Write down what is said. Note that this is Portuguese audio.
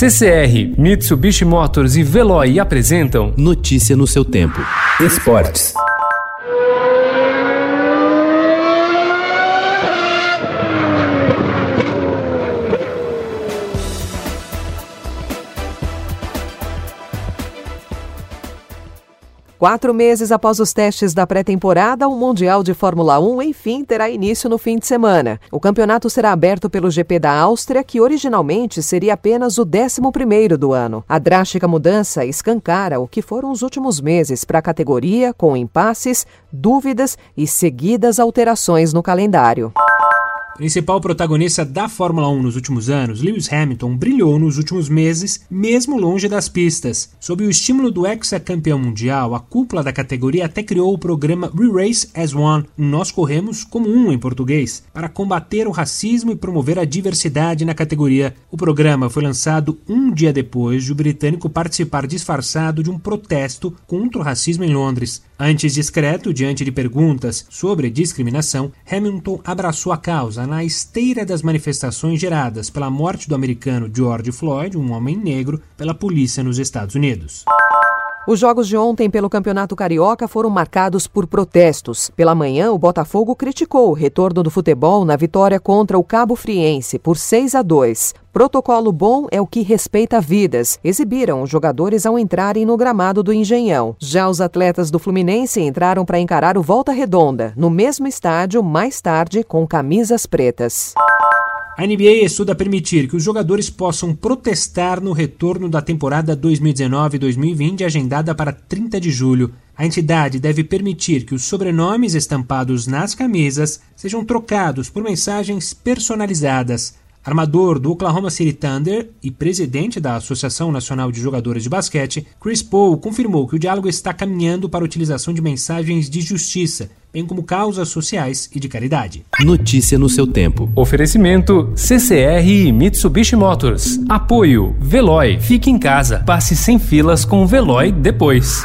CCR, Mitsubishi Motors e Veloy apresentam Notícia no seu tempo. Esportes. Quatro meses após os testes da pré-temporada, o Mundial de Fórmula 1 enfim terá início no fim de semana. O campeonato será aberto pelo GP da Áustria, que originalmente seria apenas o 11 do ano. A drástica mudança escancara o que foram os últimos meses para a categoria, com impasses, dúvidas e seguidas alterações no calendário. Principal protagonista da Fórmula 1 nos últimos anos, Lewis Hamilton brilhou nos últimos meses, mesmo longe das pistas. Sob o estímulo do ex-campeão mundial, a cúpula da categoria até criou o programa Re-Race as One, Nós Corremos como Um em português, para combater o racismo e promover a diversidade na categoria. O programa foi lançado um dia depois de o britânico participar disfarçado de um protesto contra o racismo em Londres. Antes discreto diante de perguntas sobre discriminação, Hamilton abraçou a causa na esteira das manifestações geradas pela morte do americano George Floyd, um homem negro, pela polícia nos Estados Unidos. Os jogos de ontem pelo Campeonato Carioca foram marcados por protestos. Pela manhã, o Botafogo criticou o retorno do futebol na vitória contra o Cabo Friense por 6 a 2. Protocolo bom é o que respeita vidas, exibiram os jogadores ao entrarem no gramado do Engenhão. Já os atletas do Fluminense entraram para encarar o Volta Redonda, no mesmo estádio, mais tarde, com camisas pretas. A NBA estuda permitir que os jogadores possam protestar no retorno da temporada 2019-2020, agendada para 30 de julho. A entidade deve permitir que os sobrenomes estampados nas camisas sejam trocados por mensagens personalizadas. Armador do Oklahoma City Thunder e presidente da Associação Nacional de Jogadores de Basquete, Chris Paul confirmou que o diálogo está caminhando para a utilização de mensagens de justiça, bem como causas sociais e de caridade. Notícia no seu tempo. Oferecimento CCR e Mitsubishi Motors. Apoio Veloy. Fique em casa. Passe sem filas com o Veloy depois.